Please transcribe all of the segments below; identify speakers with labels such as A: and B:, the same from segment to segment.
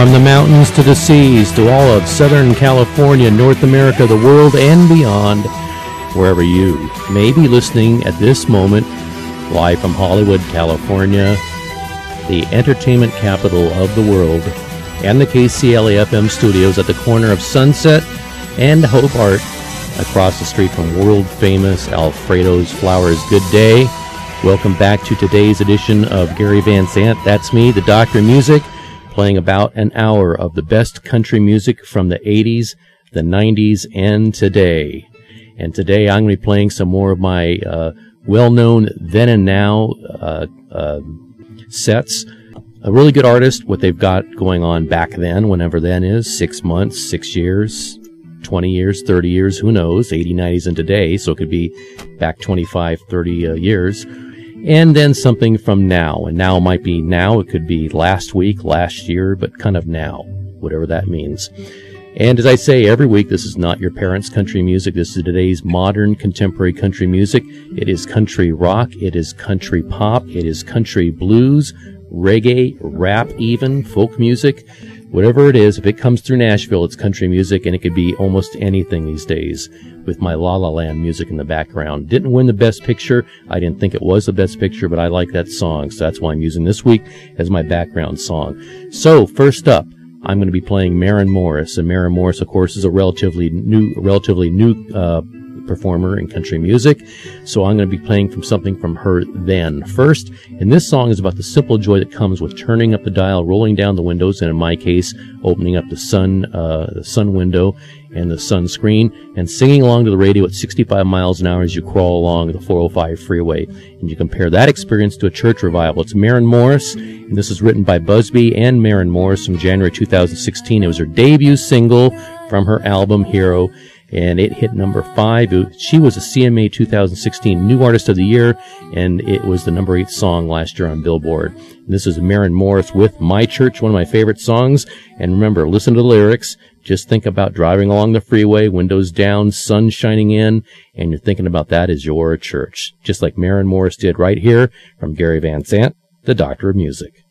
A: From the mountains to the seas, to all of Southern California, North America, the world, and beyond, wherever you may be listening at this moment, live from Hollywood, California, the entertainment capital of the world, and the KCLA FM studios at the corner of Sunset and Hobart, across the street from world famous Alfredo's Flowers. Good day. Welcome back to today's edition of Gary Van Zandt. That's me, the Doctor Music playing about an hour of the best country music from the 80s, the 90s, and today. And today I'm going to be playing some more of my uh, well known then and now uh, uh, sets. A really good artist, what they've got going on back then, whenever then is six months, six years, 20 years, 30 years, who knows, 80, 90s, and today. So it could be back 25, 30 uh, years and then something from now. And now might be now, it could be last week, last year, but kind of now, whatever that means. And as I say every week, this is not your parents' country music. This is today's modern contemporary country music. It is country rock. It is country pop. It is country blues, reggae, rap, even folk music. Whatever it is, if it comes through Nashville, it's country music, and it could be almost anything these days with my La La Land music in the background. Didn't win the best picture. I didn't think it was the best picture, but I like that song, so that's why I'm using this week as my background song. So, first up, I'm going to be playing Maren Morris, and Maren Morris, of course, is a relatively new, relatively new, uh, performer in country music. So I'm going to be playing from something from her then. First, and this song is about the simple joy that comes with turning up the dial, rolling down the windows, and in my case, opening up the sun, uh, the sun window and the sunscreen and singing along to the radio at 65 miles an hour as you crawl along the 405 freeway. And you compare that experience to a church revival. It's Maren Morris, and this is written by busbee and Maren Morris from January 2016. It was her debut single from her album Hero and it hit number five. she was a CMA 2016 New Artist of the Year, and it was the number eight song last year on Billboard. And this is Maren Morris with My Church, one of my favorite songs. And remember, listen to the lyrics. Just think about driving along the freeway, windows down, sun shining in, and you're thinking about that as your church. Just like Maren Morris did right here from Gary Van Zandt, the Doctor of Music.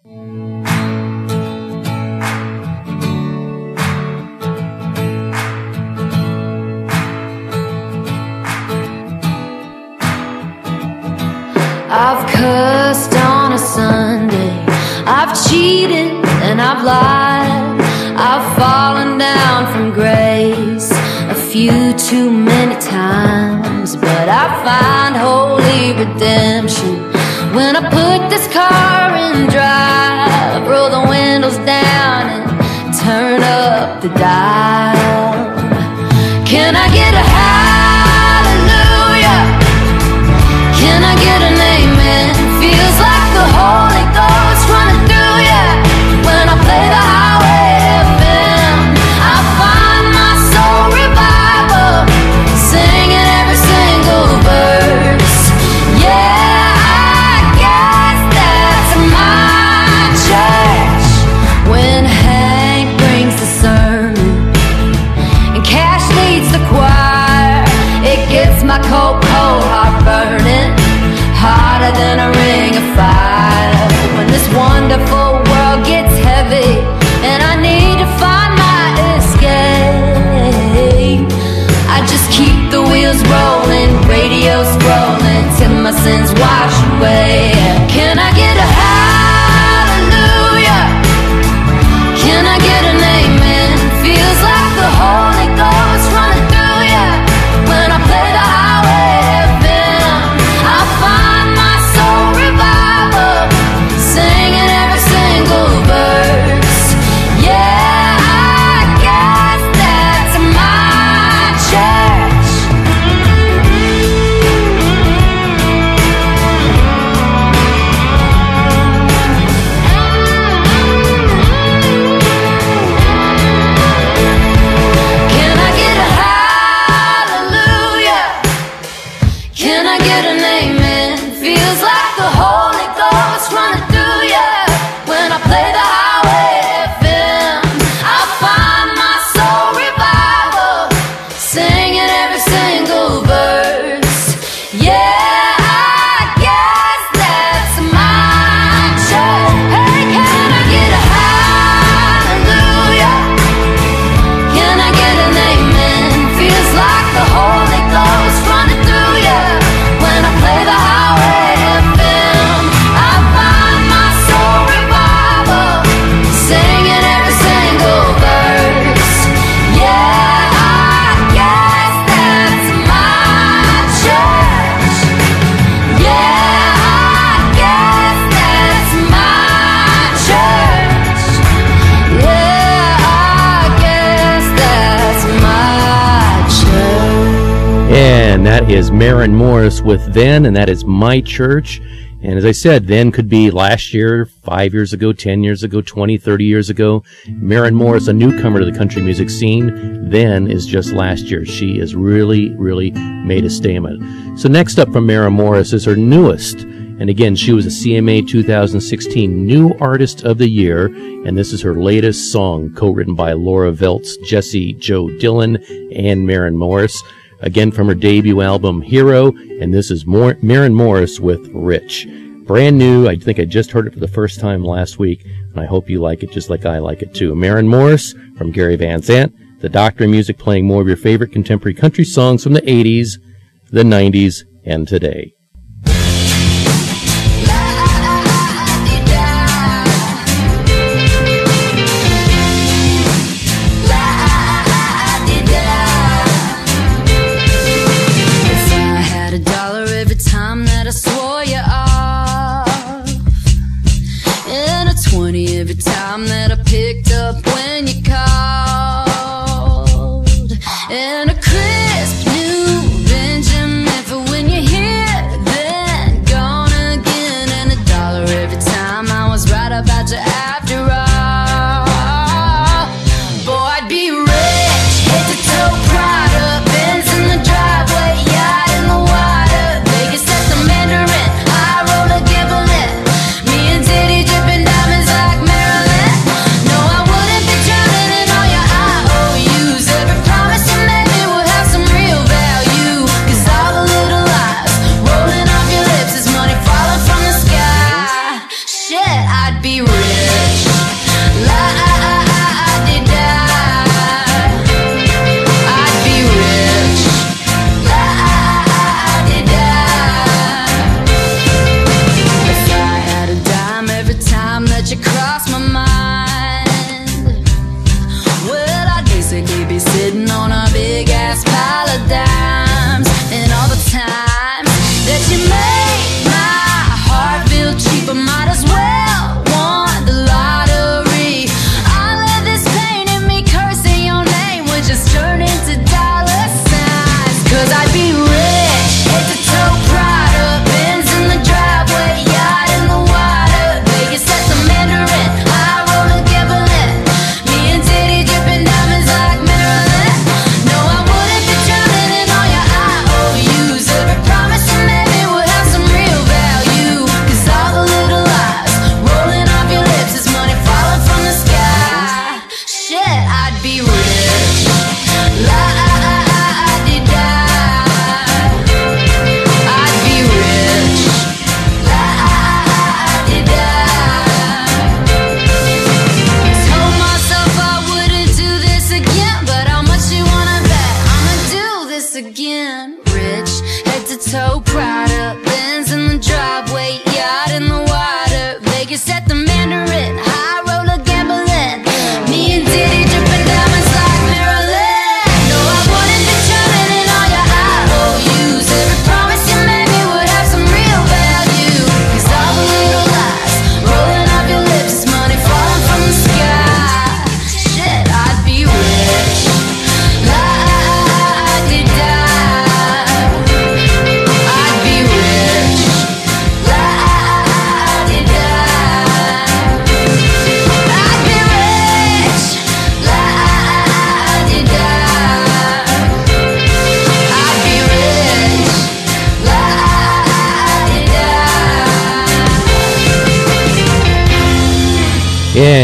B: I've cursed on a Sunday. I've cheated and I've lied. I've fallen down from grace a few too many times. But I find holy redemption when I put this car in drive. Roll the windows down and turn up the dial. And that is Maren Morris with Then, and that is My Church. And as I said, then could be last year, five years ago, 10 years ago, 20, 30 years ago. Maren Morris, a newcomer to the country music scene, then is just last year. She has really, really made a statement. So next up from Maren Morris is her newest. And again, she was a CMA 2016 New Artist of the Year. And this is her latest song, co-written by Laura Veltz, Jessie Jo Dillon, and Maren Morris again from her debut album Hero, and this is Mor- Maren Morris with Rich. Brand new. I think I just heard it for the first time last week, and I hope you like it just like I like it too. Maren Morris from Gary Van Zandt, the Doctor of Music playing more of your favorite contemporary country songs from the 80s, the 90s, and today.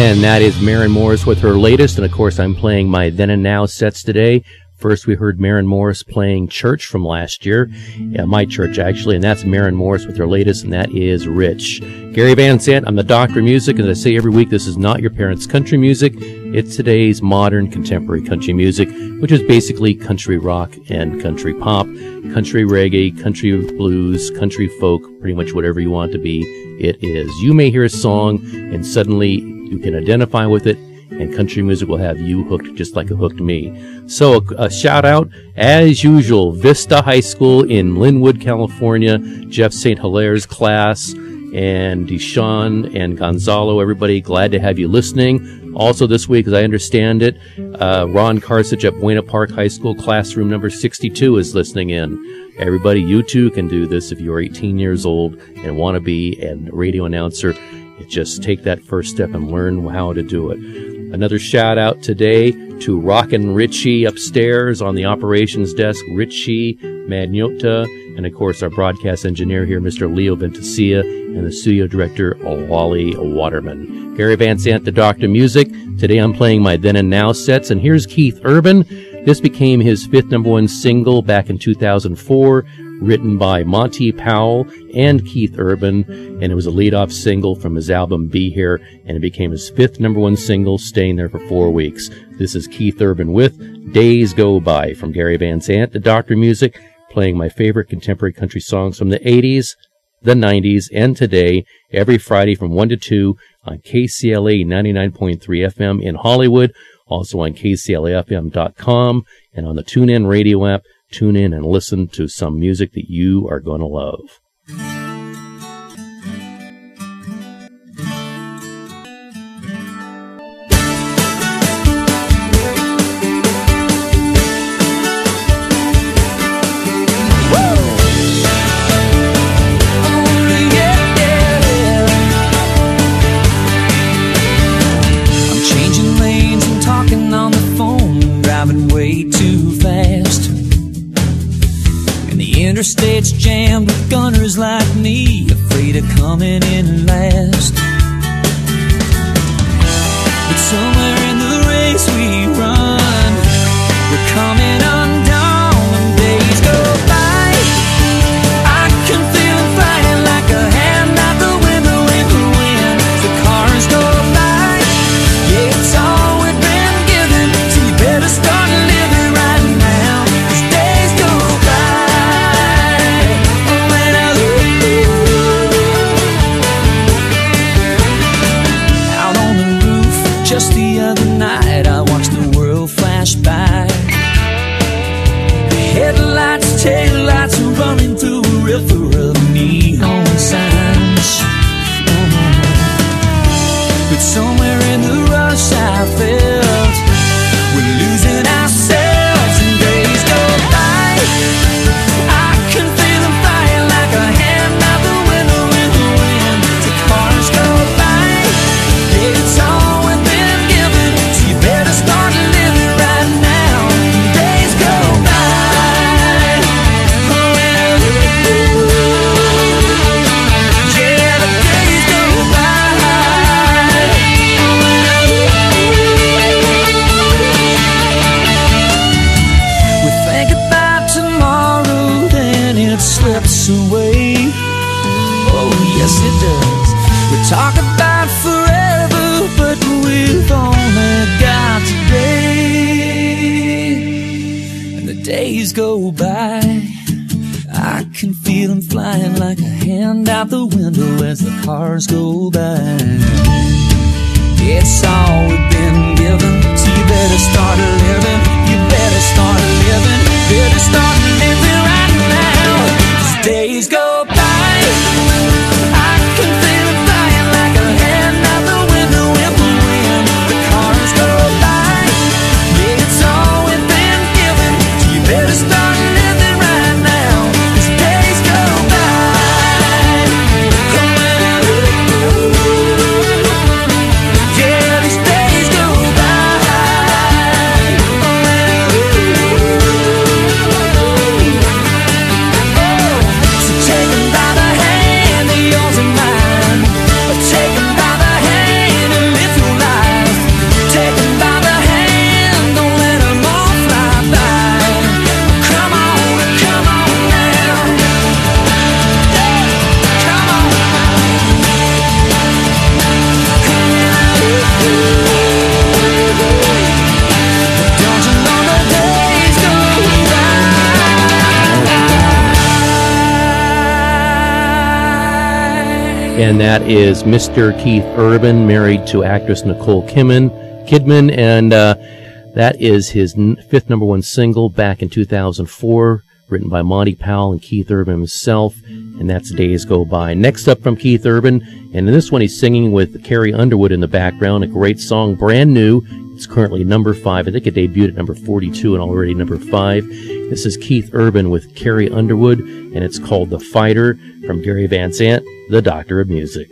B: And that is Maren Morris with her latest. And of course, I'm playing my then and now sets today. First, we heard Maren Morris playing Church from last year. Yeah, my church, actually. And that's Maren Morris with her latest, and that is Rich. Gary Van Zandt, I'm the doctor of music. As I say every week, this is not your parents' country music. It's today's modern contemporary country music, which is basically country rock and country pop, country reggae, country blues, country folk, pretty much whatever you want to be. It is. You may hear a song and suddenly you can identify with it, and country music will have you hooked just like it hooked me. So, a, a shout out, as usual, Vista High School in Lynwood, California, Jeff St. Hilaire's class, and Deshaun and Gonzalo, everybody, glad to have you listening.
A: Also, this week, as I understand it, uh, Ron Karsich at Buena Park High School, classroom number 62, is listening in. Everybody, you too can do this if you're 18 years old and want to be a radio announcer. Just take that first step and learn how to do it. Another shout out today to Rockin' Richie upstairs on the operations desk, Richie Magnota, and of course our broadcast engineer here, Mr. Leo Ventusia, and the studio director, Wally Waterman. Gary Van Zandt, the Doctor Music. Today I'm playing my then and now sets, and here's Keith Urban. This became his fifth number one single back in 2004, written by Monty Powell and Keith Urban, and it was a lead-off single from his album Be Here, and it became his fifth number one single, staying there for four weeks. This is Keith Urban with Days Go By from Gary Van Zandt, the Doctor Music, playing my favorite contemporary country songs from the 80s, the 90s, and today, every Friday from 1 to 2 on KCLA 99.3 FM in Hollywood, also on KCLAFM.com and on the TuneIn radio app. Tune in and listen to some music that you are going to love.
C: Interstate's jammed with gunners like me, afraid of coming in last. But somewhere in the race we run, And
A: that is Mr. Keith Urban, married to actress Nicole Kidman. Kidman, and uh, that is his fifth number one single back in 2004,
C: written by Monty Powell and Keith Urban himself, and that's Days Go By. Next up from Keith Urban, and in this one he's singing with Carrie Underwood in the background, a great song, brand new. It's currently number five. I think it debuted at number 42 and already number five. This is Keith Urban with Carrie Underwood, and it's called The Fighter from Gary Van Zandt, the Doctor of Music.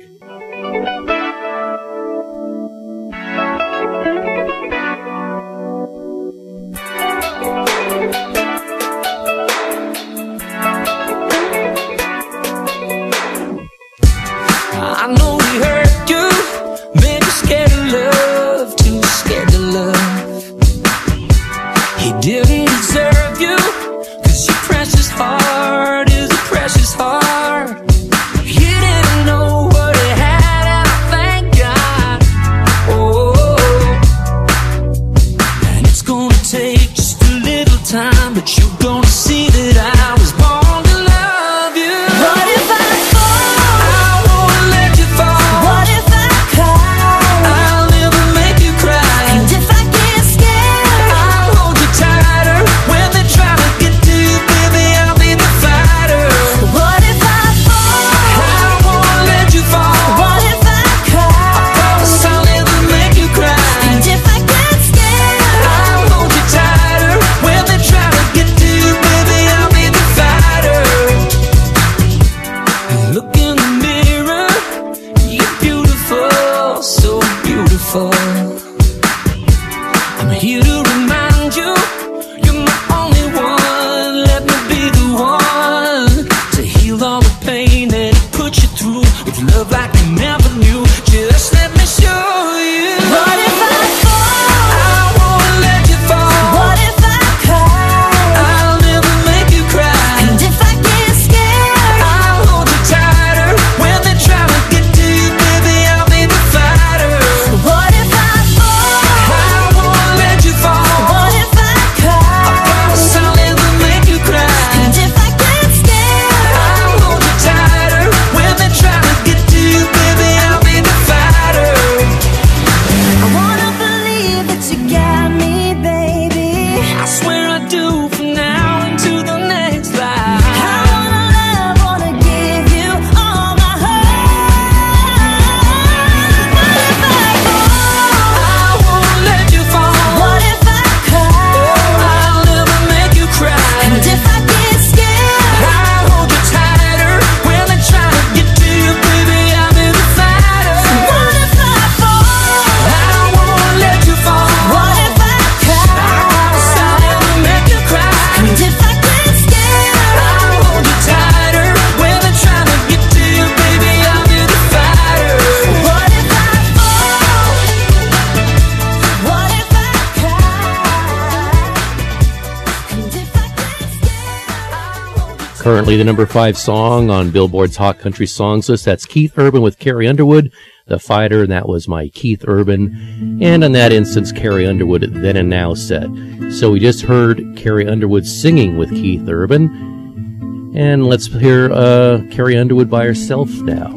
C: Currently the number five song on Billboard's Hot Country Songs list. That's Keith Urban with Carrie Underwood, The Fighter, and that was my Keith Urban. And in that instance, Carrie Underwood, Then and Now set. So we just heard Carrie Underwood singing with Keith Urban. And let's hear uh, Carrie Underwood by herself now.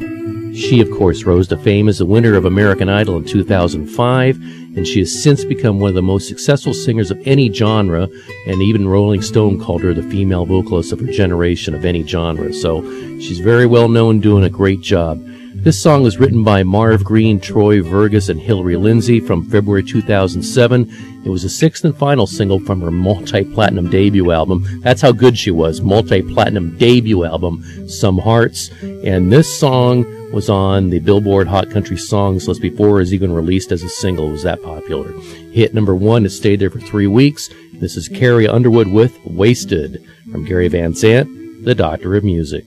C: She, of course, rose to fame as the winner of American Idol in 2005, and she has since become one of the most successful singers of any genre, and even Rolling Stone called her the female vocalist of her generation of any genre. So she's very well known, doing a great job. This song was written by Marv Green, Troy Verges, and Hillary Lindsey from February 2007. It was the sixth and final single from her multi-platinum debut album. That's how good she was. Multi-platinum debut album, Some Hearts. And this song was on the Billboard Hot Country Songs list before it was even released as a single. It was that popular. Hit number one. It stayed there for three weeks. This is Carrie Underwood with Wasted from Gary Van Zandt, the Doctor of Music.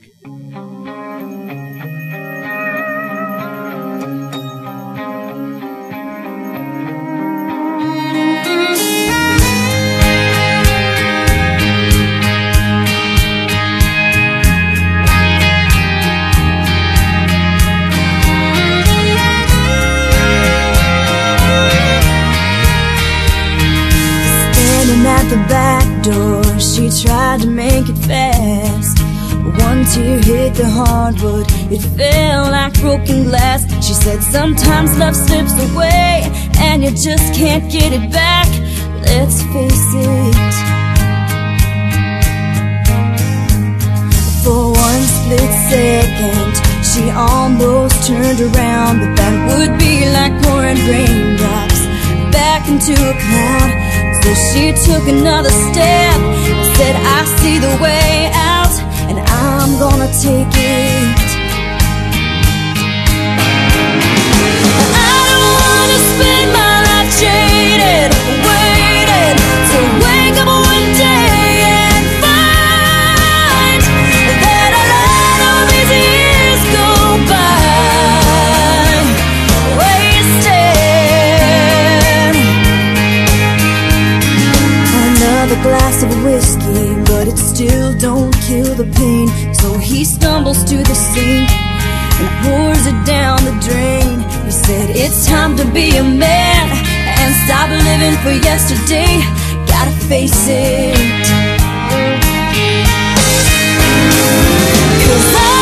B: Second, she almost turned around, but that would be like pouring raindrops back into a cloud. So she took another step and said, I see the way out, and I'm gonna take it. I don't wanna spend my life jaded, he stumbles to the sink and pours it down the drain. He said, It's time to be a man and stop living for yesterday. Gotta face it. Cause I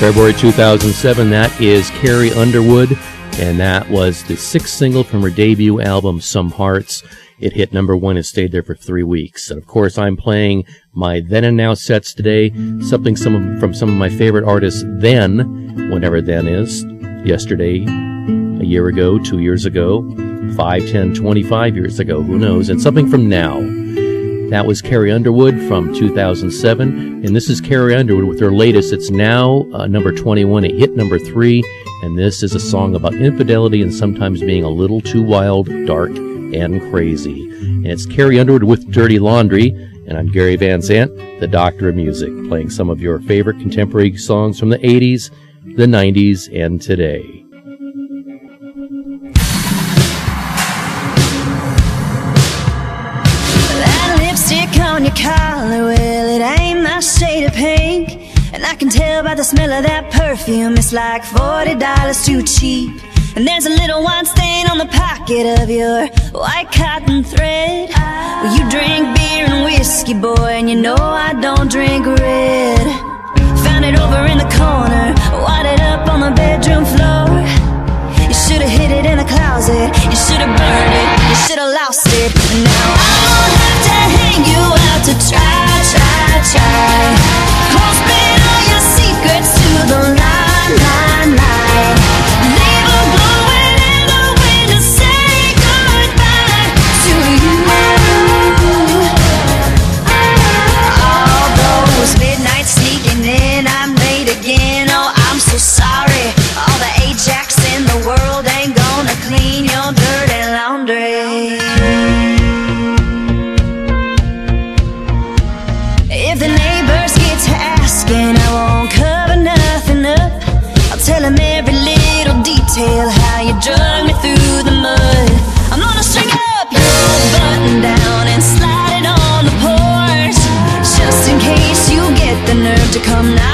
A: February 2007, that is Carrie Underwood, and that was the sixth single from her debut album, Some Hearts. It hit number one and stayed there for three weeks. And of course, I'm playing my then and now sets today, something some from some of my favorite artists then, whenever then is, yesterday, a year ago, two years ago, five, ten, twenty-five years ago, who knows, and something from now. That was Carrie Underwood from 2007, and this is Carrie Underwood with her latest. It's now uh, number 21. It hit number three, and this is a song about infidelity and sometimes being a little too wild, dark, and crazy. And it's Carrie Underwood with Dirty Laundry, and I'm Gary Van Zandt, the Doctor of Music, playing some of your favorite contemporary songs from the 80s, the 90s, and today.
B: Your collar, well, it ain't my shade of pink. And I can tell by the smell of that perfume, it's like $40 too cheap. And there's a little white stain on the pocket of your white cotton thread. Well, you drink beer and whiskey, boy, and you know I don't drink red. Found it over in the corner, wadded up on the bedroom floor. You should've hid it in the closet, you should've burned it, you should've lost it. Now I won't have to hang you out
D: got to try, try, try. Holding all your secrets to the light. to come now.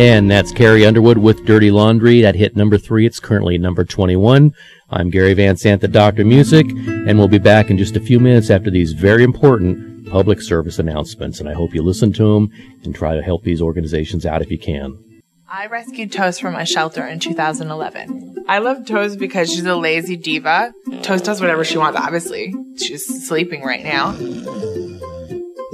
A: And that's Carrie Underwood with Dirty Laundry. That hit number three. It's currently number 21. I'm Gary Van Zandt, the Doctor Music, and we'll be back in just a few minutes after these very important public service announcements. And I hope you listen to them and try to help these organizations out if you can.
E: I rescued Toast from a shelter in 2011. I love Toast because she's a lazy diva. Toast does whatever she wants, obviously. She's sleeping right now.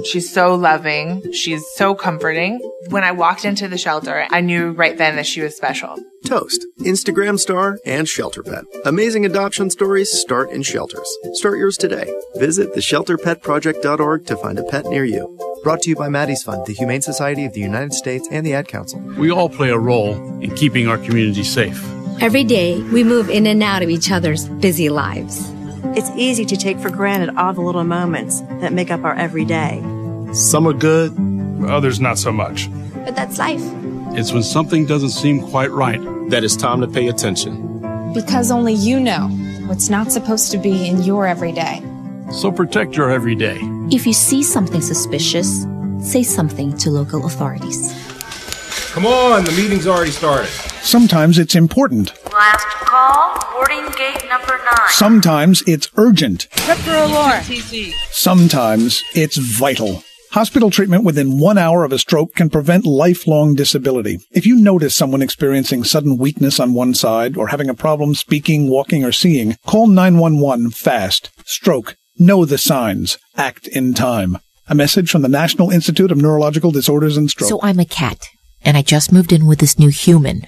E: She's so loving. She's so comforting. When I walked into the shelter, I knew right then that she was special.
F: Toast, Instagram star, and shelter pet. Amazing adoption stories start in shelters. Start yours today. Visit theshelterpetproject.org to find a pet near you.
G: Brought to you by Maddie's Fund, the Humane Society of the United States, and the Ad Council.
H: We all play a role in keeping our community safe.
I: Every day, we move in and out of each other's busy lives.
J: It's easy to take for granted all the little moments that make up our everyday.
H: Some are good, others not so much.
I: But that's life.
H: It's when something doesn't seem quite right
K: that it's time to pay attention.
L: Because only you know what's not supposed to be in your everyday.
H: So protect your everyday.
M: If you see something suspicious, say something to local authorities.
K: Come on, the meeting's already started.
N: Sometimes it's important.
O: Last call, boarding gate number nine.
N: Sometimes it's urgent.
P: Trip alarm.
N: Sometimes it's vital. Hospital treatment within one hour of a stroke can prevent lifelong disability. If you notice someone experiencing sudden weakness on one side or having a problem speaking, walking, or seeing, call 911 fast. Stroke. Know the signs. Act in time. A message from the National Institute of Neurological Disorders and Stroke.
M: So I'm a cat, and I just moved in with this new human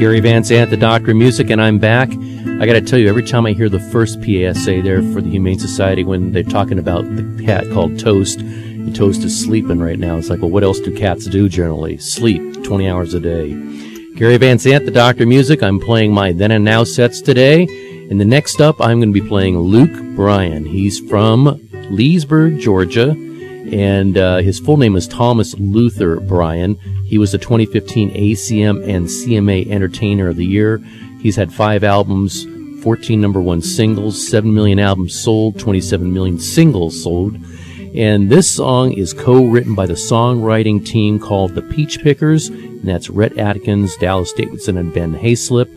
A: Gary Van Zandt, the Doctor of Music, and I'm back. I got to tell you, every time I hear the first PSA there for the Humane Society when they're talking about the cat called Toast, And Toast is sleeping right now. It's like, well, what else do cats do generally? Sleep 20 hours a day. Gary Van Zandt, the Doctor Music. I'm playing my then and now sets today. And the next up, I'm going to be playing Luke Bryan. He's from Leesburg, Georgia, and uh, his full name is Thomas Luther Bryan. He was the 2015 ACM and CMA Entertainer of the Year. He's had five albums, 14 number one singles, 7 million albums sold, 27 million singles sold. And this song is co-written by the songwriting team called the Peach Pickers, and that's Rhett Akins, Dallas Davidson, and Ben Hayslip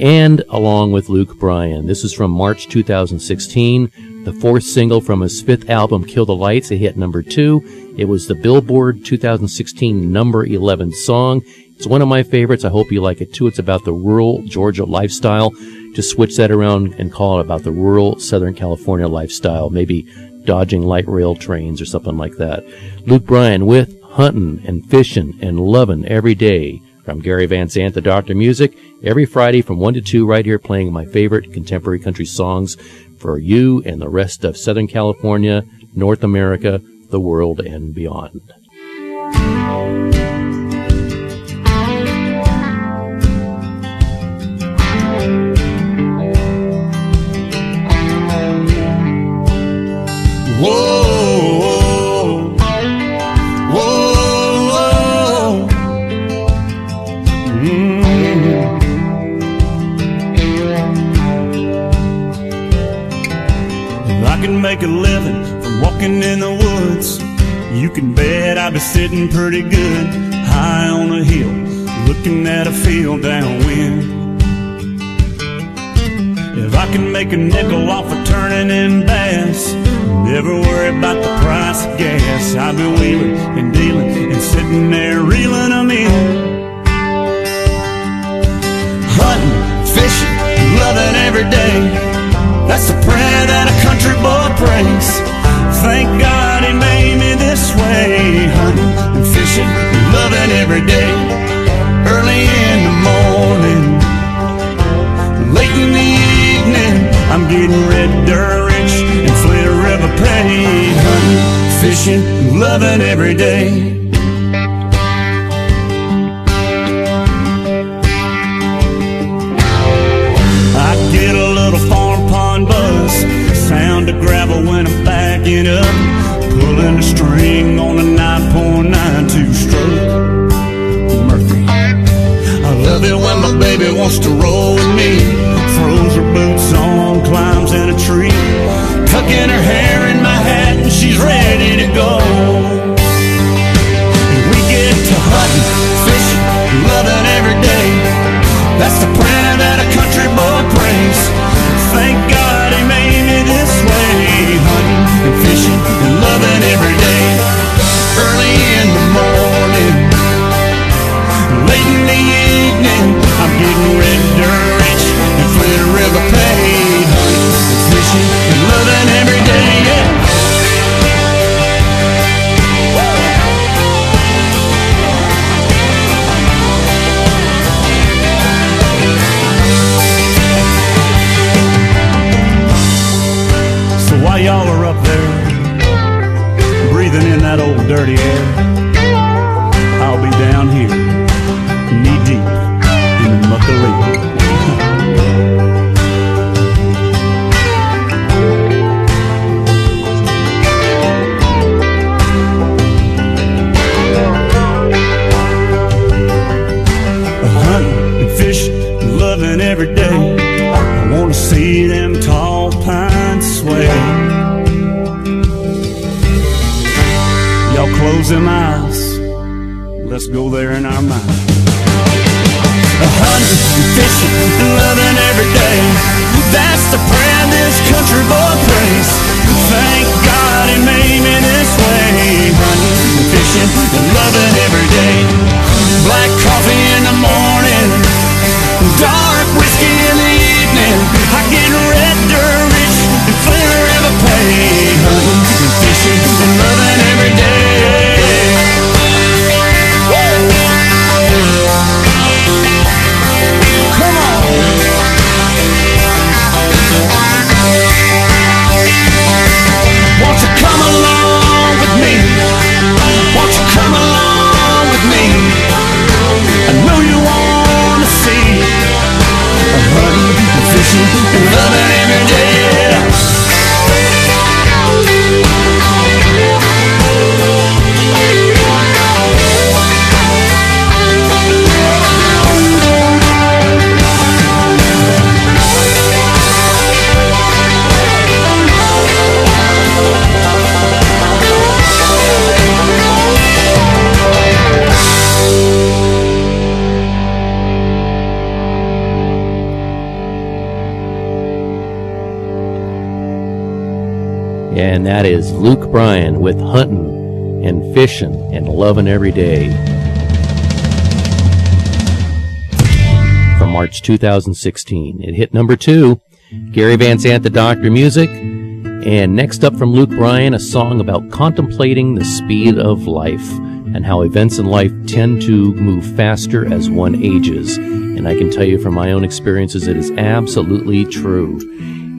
A: and along with Luke Bryan. This is from March 2016, the fourth single from his fifth album, Kill the Lights. It hit number two. It was the Billboard 2016 number 11 song. It's one of my favorites. I hope you like it too. It's about the rural Georgia lifestyle. To switch that around and call it about the rural Southern California lifestyle, maybe dodging light rail trains or something like that. Luke Bryan with hunting and fishing and loving every day from Gary Van Zandt, the Doctor Music, every Friday from 1 to 2 right here playing my favorite contemporary country songs for you and the rest of Southern California, North America, the world, and beyond.
P: Whoa, make a living from walking in the woods, you can bet I'd be sitting pretty good high on a hill, looking at a field downwind. If I can make a nickel off of turning in bass, never worry about the price of gas. I've been wheeling and dealing and sitting there reeling them in. Hunting, fishing, loving every day. That's the prayer that a country boy prays. Thank God he made me this way. Hunting and fishing and loving every day. Early in the morning, late in the evening, I'm getting red dirt rich and Flint River paid. Hunting, fishing, and loving every day. Backing up, pulling a string on a 9.92 stroke. Murphy. I love it when my baby wants to roll with me, throws her boots on, climbs in a tree, tucking her hair in my hat, and she's ready to go.
A: Is Luke Bryan with Hunting and Fishing and Loving Every Day. From March 2016. It hit number two. Gary Van Zandt, the Doctor Music. And next up from Luke Bryan, a song about contemplating the speed of life and how events in life tend to move faster as one ages. And I can tell you from my own experiences, it is absolutely true.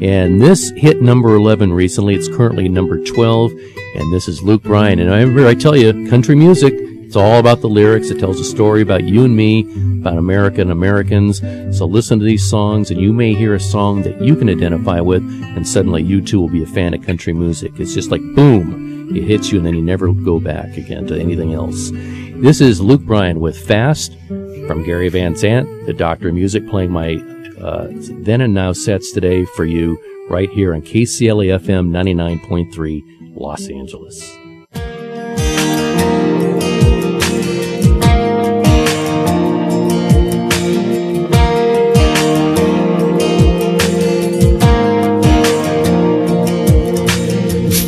A: And this hit number 11 recently. It's currently number 12. And this is Luke Bryan. And I remember I tell you, country music, it's all about the lyrics. It tells a story about you and me, about America and Americans. So listen to these songs and you may hear a song that you can identify with and suddenly you too will be a fan of country music. It's just like boom, it hits you and then you never go back again to anything else. This is Luke Bryan with Fast from Gary Van Zandt, the Doctor of Music, playing my uh, then and now sets today for you right here on KCLA FM 99.3 Los Angeles.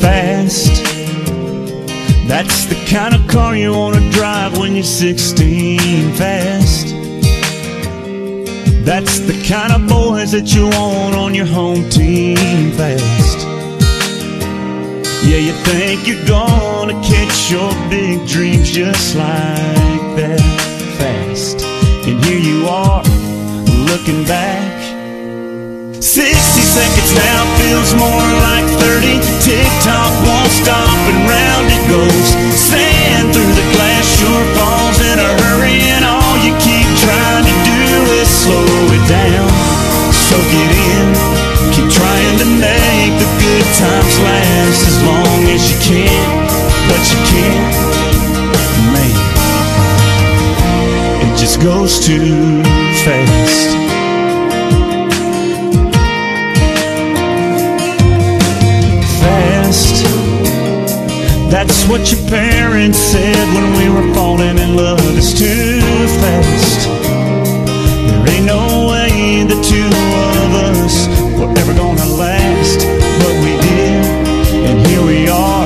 P: Fast. That's the kind of car you want to drive when you're 16. Fast. That's the kind of boys that you want on your home team. Fast. Yeah, you think you're gonna catch your big dreams just like that. Fast. And here you are, looking back. 60 seconds now feels more like 30. Tick tock won't stop and round it goes. Sand through the glass sure falls in a hurry, and all you keep trying to slow it down. Soak it in. Keep trying to make the good times last as long as you can. But you can't. Man, it just goes too fast. fast. That's what your parents said when we were falling in love. It's too fast. Two of us were ever gonna last, but we did, and here we are.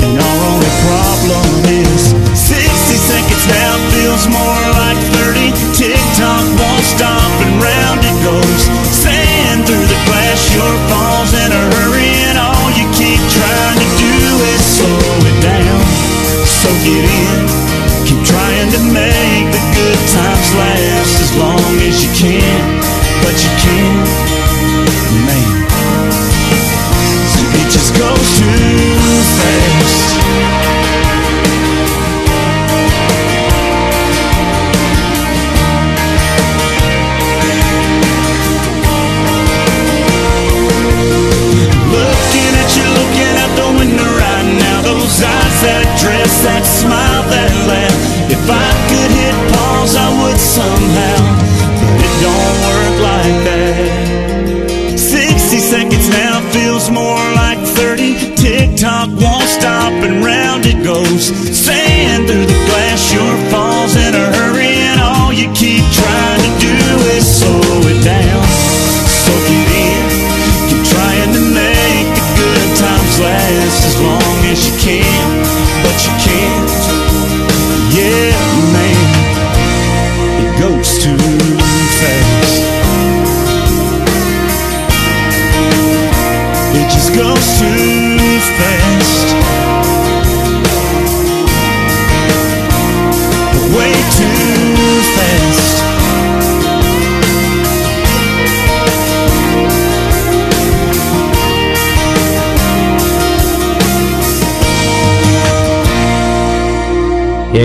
P: And our only problem is 60 seconds now feels more like 30. Tick tock won't stop and round it goes. Sand through the glass, your falls in a hurry, and all you keep trying to do is slow it down. Soak it in. Keep trying to make the good times last as long as you can,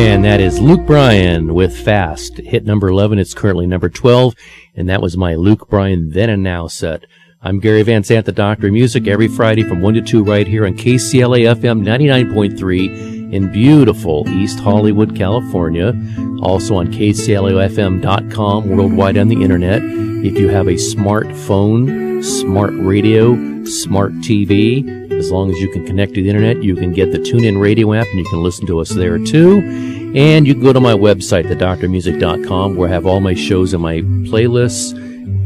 P: and
A: that is Luke Bryan with Fast. Hit number 11. It's currently number 12. And that was my Luke Bryan Then and Now set. I'm Gary Van Zandt, the Doctor of Music, every Friday from 1 to 2 right here on KCLA FM 99.3 in beautiful East Hollywood, California. Also on KCLAFM.com, worldwide on the internet. If you have a smartphone, smart radio, smart TV, as long as you can connect to the internet, you can get the TuneIn Radio app and you can listen to us there too. And you can go to my website, thedoctormusic.com, where I have all my shows and my playlists.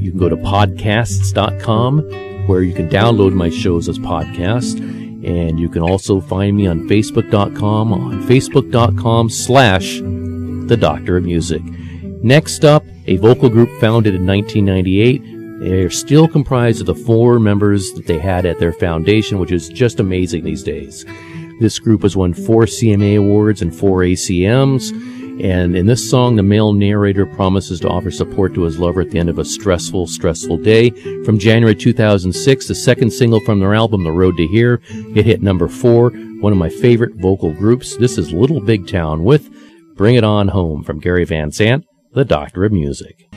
A: You can go to podcasts.com, where you can download my shows as podcasts.
Q: And you can also find me on facebook.com, on facebook.com slash the Doctor of Music. Next up, a vocal group founded in 1998 they are still comprised of the four members that they had at their foundation, which is just amazing these days. This group has won four CMA awards and four ACMs. And in this song, the male narrator promises to offer support to his lover at the end of a stressful, stressful day. From January 2006, the second single from their album, The Road to Here, it hit number four, one of my favorite vocal groups. This is Little Big Town with Bring It On Home from Gary Van Zandt, the Doctor of Music.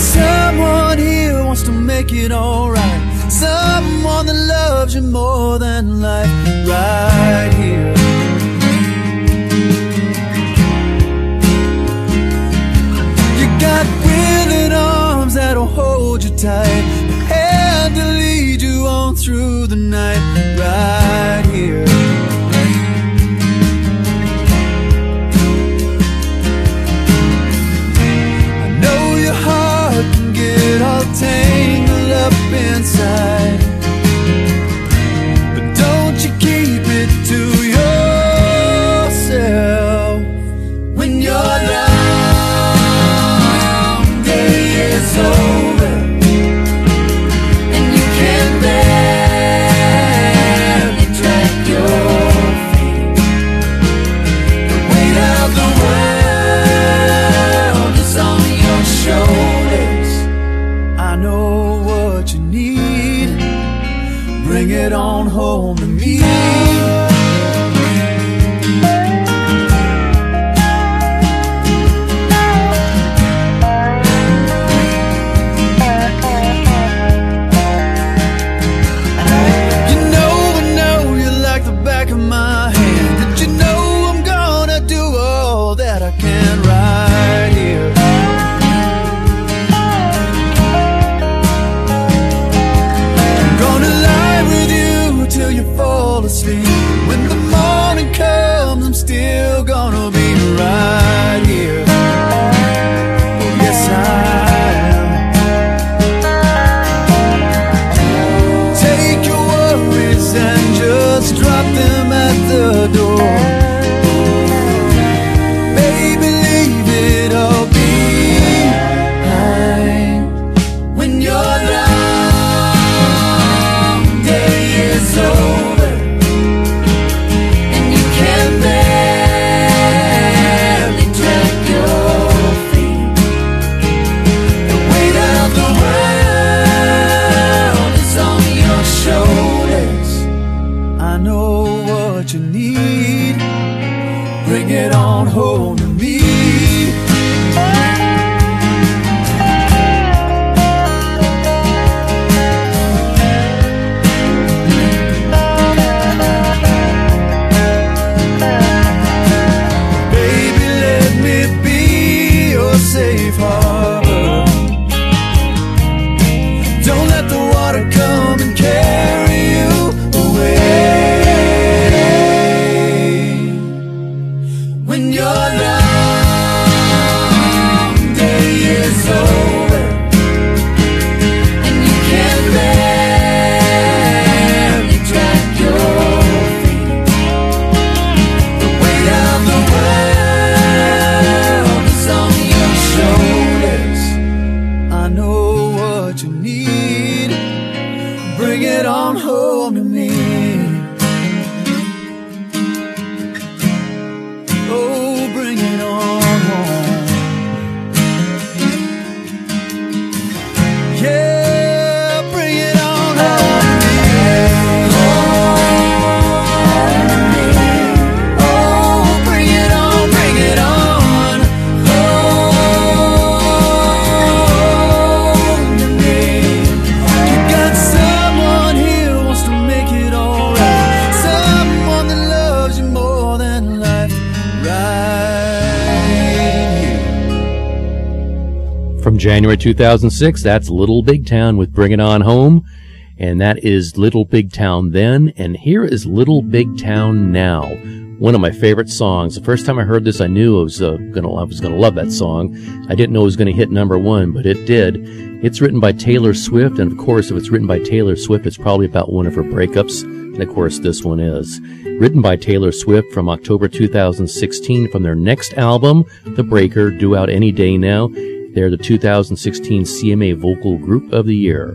R: Someone here wants to make it alright. Someone that loves you more than life. Right here. You got willing arms that'll hold you tight. A hand to lead you on through the night. Right here.
Q: been so 2006, that's Little Big Town with Bring It On Home.
A: And that is Little Big Town then. And here is Little Big Town now. One of my favorite songs. The first time I heard this, I knew I was uh, gonna I was gonna love that song. I didn't know it was gonna hit number one, but it did. It's written by Taylor Swift, and of course, if it's written by Taylor Swift, it's probably about one of her breakups. And of course, this one is written by Taylor Swift from October 2016 from their next album, The Breaker, due out any day now. They're the 2016 CMA Vocal Group of the Year.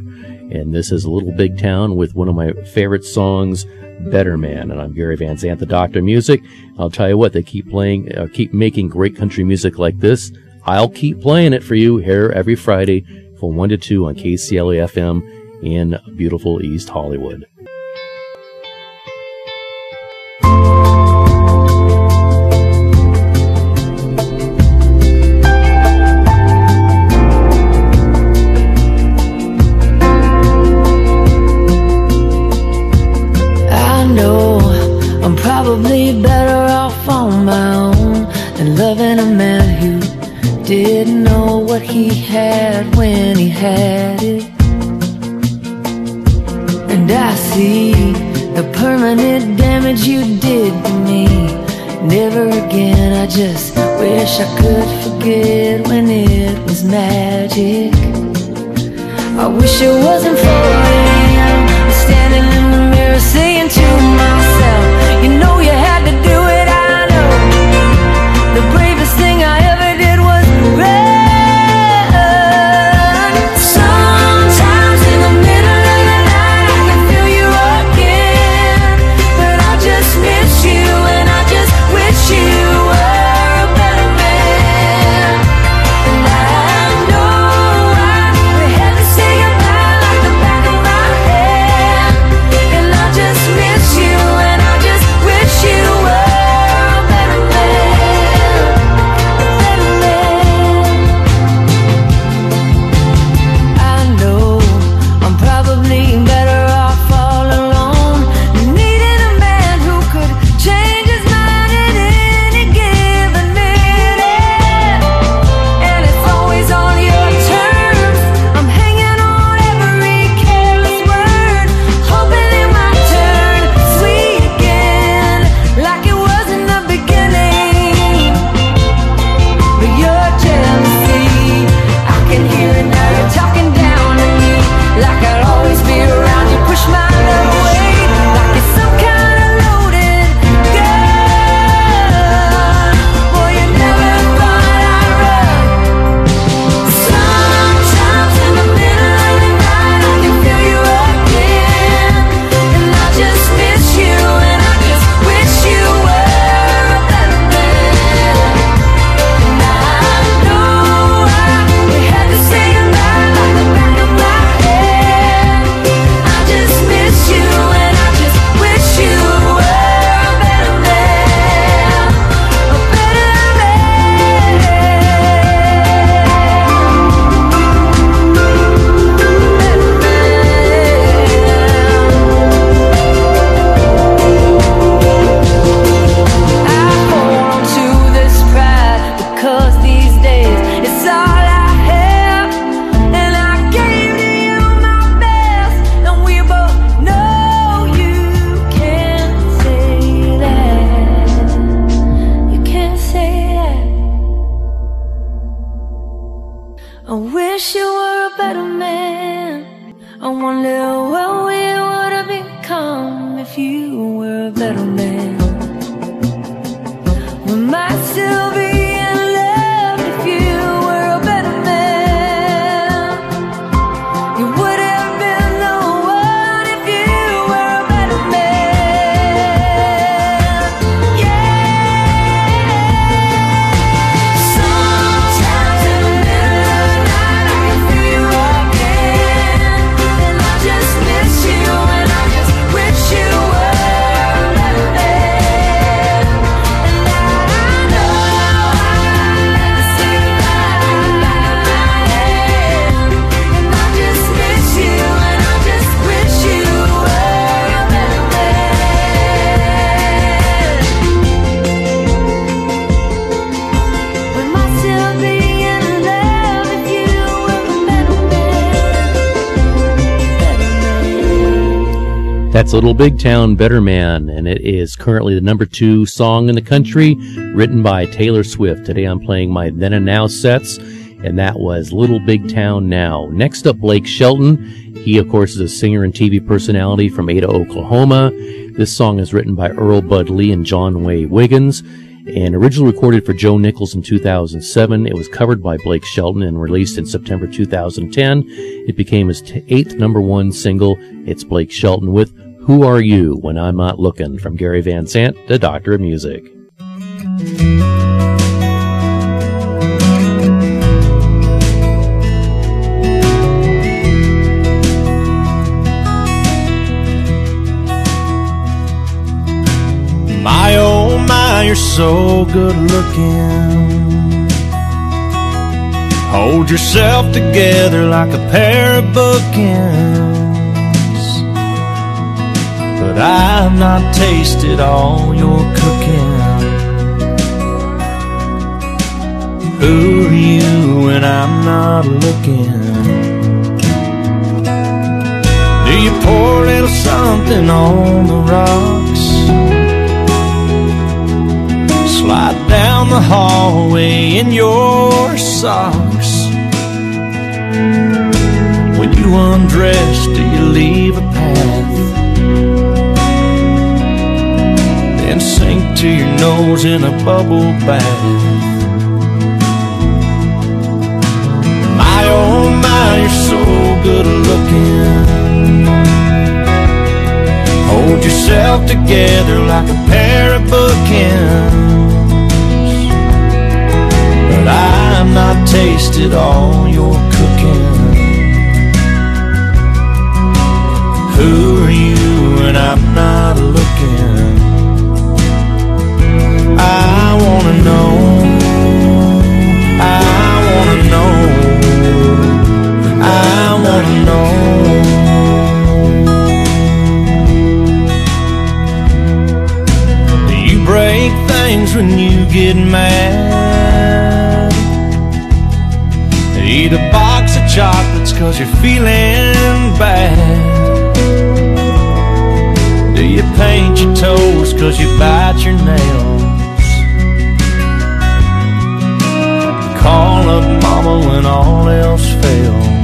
A: And this is Little Big Town with one of my favorite songs, Better Man. And I'm Gary Van Zandt, the Doctor Music. I'll tell you what, they keep playing, uh, keep making great country music like this. I'll keep playing it for you here every Friday from 1 to 2 on KCLA FM in beautiful East Hollywood.
B: Probably better off on my own than loving a man who didn't know what he had when he had it. And I see the permanent damage you did to me. Never again, I just wish I could forget when it was magic. I wish it wasn't for him. Standing in the mirror saying to myself, The bravest
A: That's Little Big Town Better Man, and it is currently the number two song in the country, written by Taylor Swift. Today I'm playing my Then and Now sets, and that was Little Big Town Now. Next up, Blake Shelton. He, of course, is a singer and TV personality from Ada, Oklahoma. This song is written by Earl Bud Lee and John Way Wiggins and originally recorded for Joe Nichols in 2007. It was covered by Blake Shelton and released in September 2010. It became his eighth number one single. It's Blake Shelton with Who Are You When I'm Not Looking from Gary Van Zandt, the Doctor of Music.
P: My oh my, you're so good looking. Hold yourself together like a pair of bookends. But I've not tasted all your cooking. Who are you when I'm not looking? Do you pour a little something on the rocks? Slide down the hallway in your socks. When you undress, do you leave a path? Sink to your nose in a bubble bath. My oh my, you're so good looking. Hold yourself together like a pair of bookends. But I've not tasted all your cooking. Who are you when I'm not looking? When you get mad? Eat a box of chocolates cause you're feeling bad. Do you paint your toes cause you bite your nails? Call up mama when all else fails.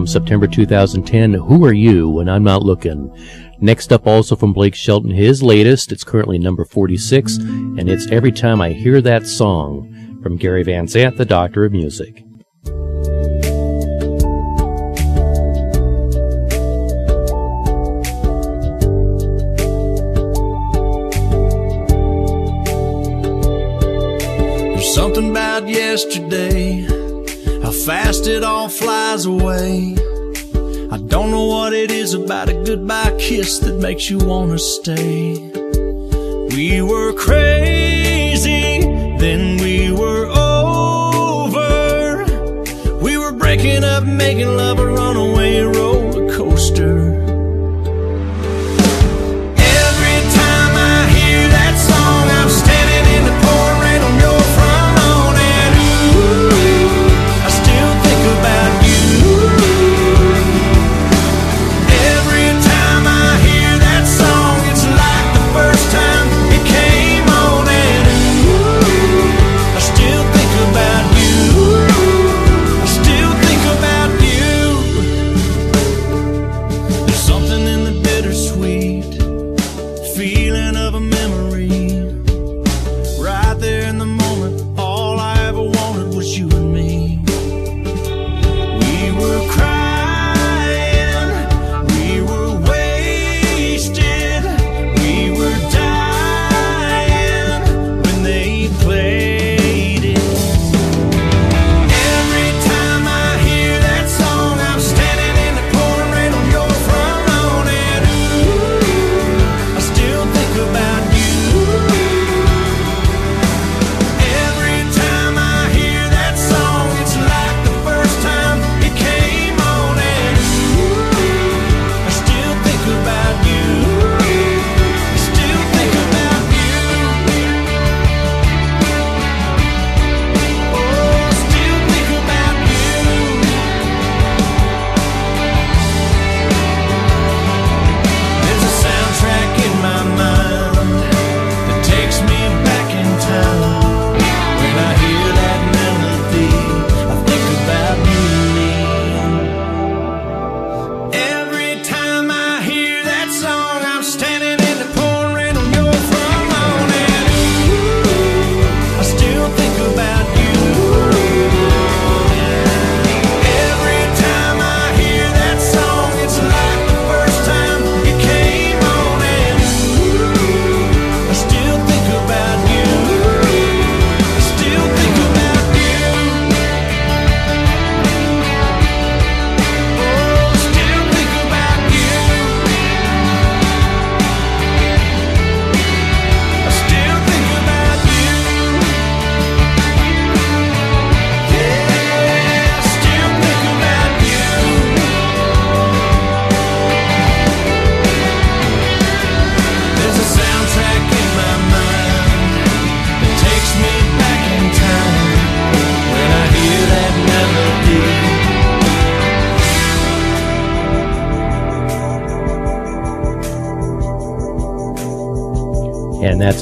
A: From September 2010. Who are you when I'm not looking? Next up, also from Blake Shelton, his latest. It's currently number 46, and it's Every Time I Hear That Song from Gary Van Zandt, the Doctor of Music.
P: There's something about yesterday, how fast it all flies away. I don't know what it is about a goodbye kiss that makes you wanna stay. We were crazy, then we were over. We were breaking up, making love a runaway roller coaster.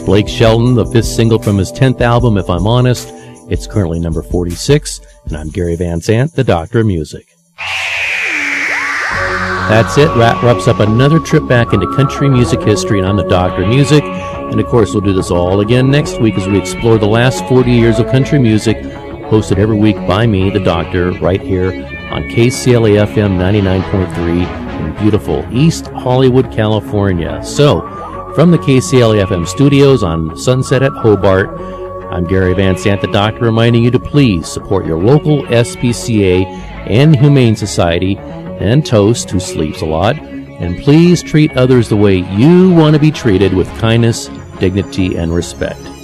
A: Blake Shelton, the fifth single from his 10th album, If I'm Honest. It's currently number 46. And I'm Gary Van Zandt, the Doctor of Music. That's it. Wrap, wraps up another trip back into country music history, and I'm the Doctor of Music. And of course, we'll do this all again next week as we explore the last 40 years of country music, hosted every week by me, the Doctor, right here on KCLA FM 99.3 in beautiful East Hollywood, California. So, from the KCLA FM studios on Sunset at Hobart, I'm Gary Van Zandt, the Doctor, reminding you to please support your local SPCA and Humane Society and Toast, who sleeps a lot. And please treat others the way you want to be treated with kindness, dignity, and respect.